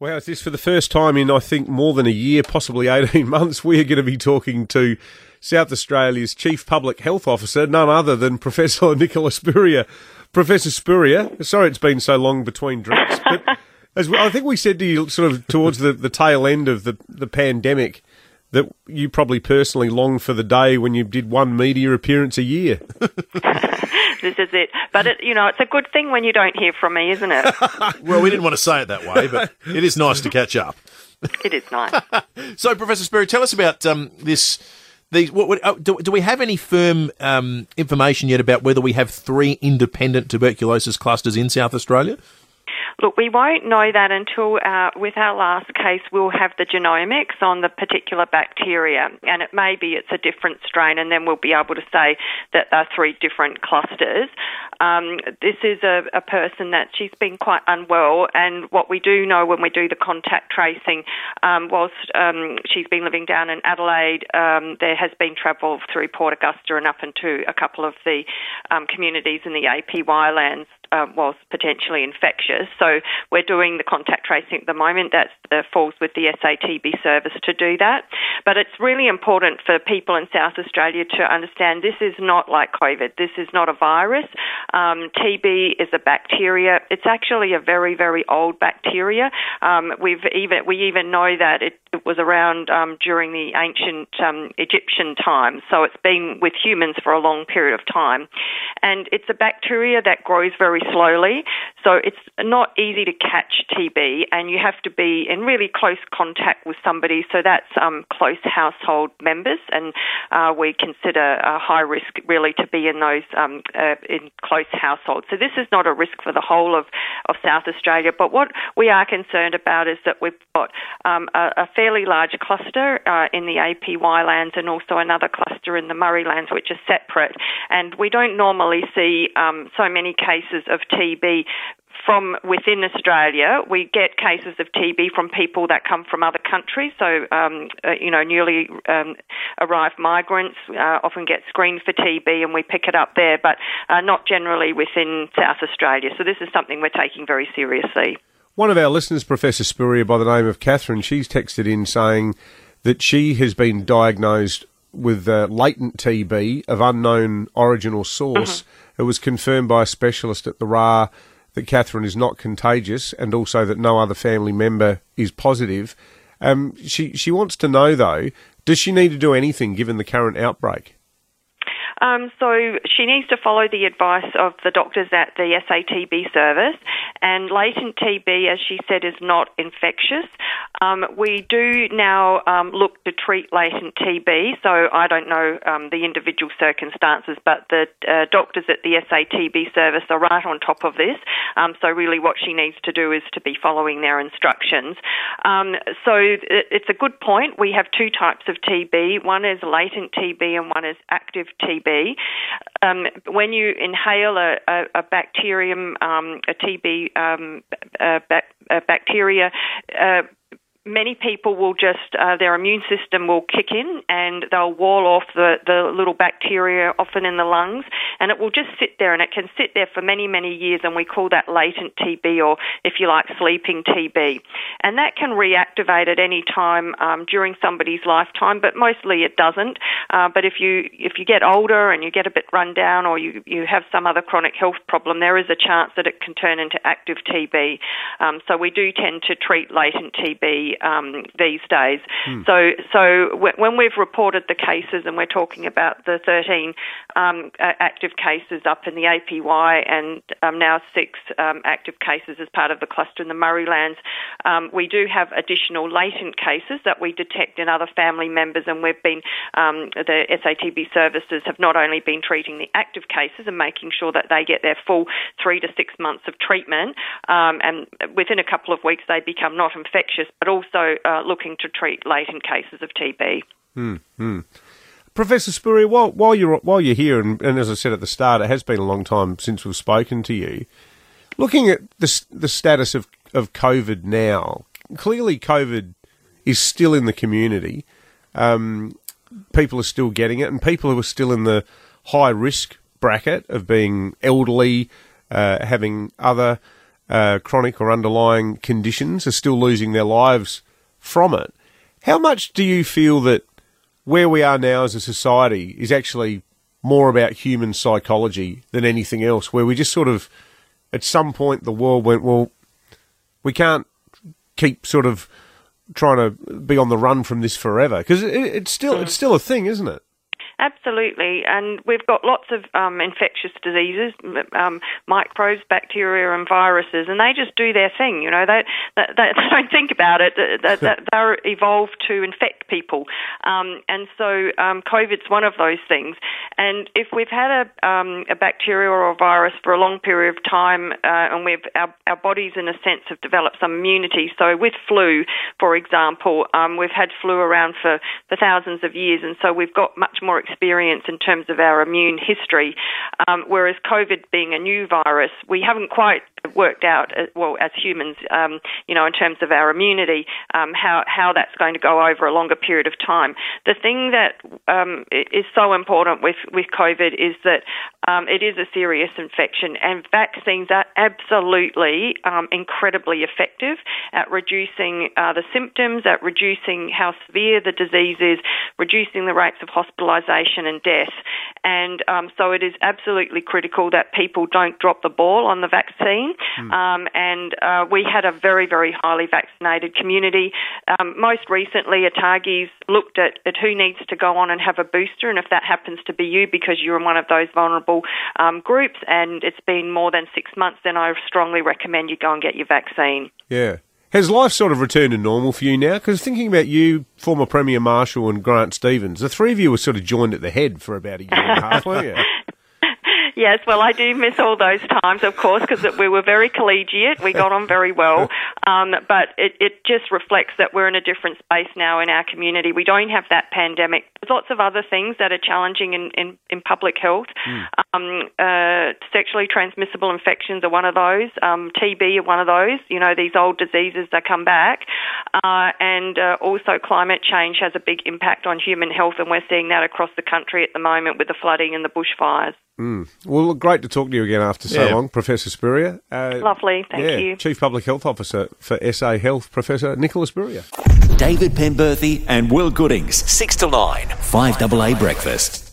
Wow, is this for the first time in, I think, more than a year, possibly 18 months? We are going to be talking to South Australia's Chief Public Health Officer, none other than Professor Nicola Spurrier. Professor Spurrier, sorry it's been so long between drinks, but as well, I think we said to you sort of towards the, the tail end of the, the pandemic that you probably personally longed for the day when you did one media appearance a year. this is it. But it, you know, it's a good thing when you don't hear from me, isn't it? well, we didn't want to say it that way, but it is nice to catch up. It is nice. so, Professor Spurrier, tell us about um, this. These, what, what, uh, do, do, we have any firm um, information yet about whether we have three independent tuberculosis clusters in South Australia? Look, we won't know that until uh, with our last case we'll have the genomics on the particular bacteria, and it may be it's a different strain, and then we'll be able to say that there are three different clusters. Um, this is a, a, person that she's been quite unwell, and what we do know when we do the contact tracing, um, whilst um, she's been living down in Adelaide, um, there has been travel through Port Augusta and up into a couple of the um, communities in the APY lands um, was potentially infectious. So we're doing the contact tracing at the moment. That uh, falls with the SATB service to do that. But it's really important for people in South Australia to understand this is not like COVID. This is not a virus. Um, TB is a bacteria. It's actually a very, very old bacteria. Um, we've even we even know that it, it was around um, during the ancient um, Egyptian times. So it's been with humans for a long period of time, and it's a bacteria that grows very very slowly. So it's not easy to catch TB, and you have to be in really close contact with somebody. So that's um, close household members, and uh, we consider a high risk really to be in those um, uh, in close households. So this is not a risk for the whole of, of South Australia. But what we are concerned about is that we've got um, a, a, fairly large cluster uh, in the APY lands and also another cluster in the Murray lands, which are separate. And we don't normally see um, so many cases of TB from within Australia. We get cases of TB from people that come from other countries. So, um, uh, you know, newly um, arrived migrants uh, often get screened for TB and we pick it up there, but uh, not generally within South Australia. So, this is something we're taking very seriously. One of our listeners, Professor Spurrier, by the name of Catherine, she's texted in saying that she has been diagnosed with uh, latent TB of unknown origin or source. Mm-hmm it was confirmed by a specialist at the RA that Catherine is not contagious and also that no other family member is positive. Um, she, she wants to know, though, does she need to do anything given the current outbreak? Um, so she needs to follow the advice of the doctors at the SATB service. And latent TB, as she said, is not infectious. Um, we do now um, look to treat latent TB. So I don't know um, the individual circumstances, but the uh, doctors at the SATB service are right on top of this. Um, so really, what she needs to do is to be following their instructions. Um, so it's a good point. We have two types of TB. One is latent TB, and one is active TB. Um, when you inhale a, a, a bacterium, um, a TB um, a, a bacteria, uh, many people will just uh, their immune system will kick in and they'll wall off the, the little bacteria often in the lungs. And it will just sit there and it can sit there for many many years and we call that latent TB or if you like sleeping TB and that can reactivate at any time um, during somebody's lifetime but mostly it doesn't. Uh, but if you if you get older and you get a bit run down or you, you have some other chronic health problem there is a chance that it can turn into active TB um, so we do tend to treat latent TB um, these days. Mm. So, so w- when we've reported the cases, and we're talking about the 13 um, active cases up in the APY, and um, now six um, active cases as part of the cluster in the Murraylands, um, we do have additional latent cases that we detect in other family members, and we've been um, the SATB services have not only been treating the active cases and making sure that they get their full three to six months of treatment, and within a couple of weeks they become not infectious, but also also uh, looking to treat latent cases of TB. Mm-hmm. Professor Spurrier, while, while you're while you're here, and, and, as I said at the start, it has been a long time since we've spoken to you. Looking at the the status of of COVID now, clearly COVID is still in the community. Um, people are still getting it, and people who are still in the high risk bracket of being elderly, uh, having other uh, chronic or underlying conditions are still losing their lives from it. How much do you feel that where we are now as a society is actually more about human psychology than anything else, where we just sort of, at some point, the world went, well, we can't keep sort of trying to be on the run from this forever because it, it's still it's still a thing, isn't it? Absolutely, and we've got lots of um, infectious diseases, um, microbes, bacteria, and viruses, and they just do their thing. You know, they they, they don't think about it. They, they're evolved to infect people, um, and so um, COVID's one of those things. And if we've had a, um, a bacteria or a virus for a long period of time, uh, and we've our, our bodies, in a sense, have developed some immunity. So with flu, for example, um, we've had flu around for for thousands of years, and so we've got much more experience in terms of our immune history. Um, whereas COVID being a new virus, we haven't quite worked out, uh, well, as humans, um, you know, in terms of our immunity, um, how, how that's going to go over a longer period of time. The thing that um, is so important with, with COVID is that um, it is a serious infection, and vaccines are absolutely um, incredibly effective at reducing uh, the symptoms, at reducing how severe the disease is, reducing the rates of hospitalisation and death. And um, so it is absolutely critical that people don't drop the ball on the vaccine. Mm. Um, and uh, we had a very, very highly vaccinated community. Um, most recently, ATAGI's looked at, at who needs to go on and have a booster, and if that happens to be you because you're in one of those vulnerable um, groups and it's been more than six months, then I strongly recommend you go and get your vaccine. Yeah. Has life sort of returned to normal for you now? Because thinking about you, former Premier Marshall and Grant Stevens, the three of you were sort of joined at the head for about a year and a half, weren't you? Yes, well, I do miss all those times, of course, because we were very collegiate. We got on very well. Um, but it, it just reflects that we're in a different space now in our community. We don't have that pandemic. There's lots of other things that are challenging in, in, in public health. Mm. Um, uh, sexually transmissible infections are one of those. Um, TB are one of those. You know, these old diseases that come back. Uh, and uh, also, climate change has a big impact on human health, and we're seeing that across the country at the moment with the flooding and the bushfires. Mm. Well, great to talk to you again after so yeah. long, Professor Spurrier. Uh, Lovely, thank yeah, you. Chief Public Health Officer for SA Health, Professor Nicola Spurrier. David Penberthy and Will Goodings, 6 to 9, 5AA Breakfast.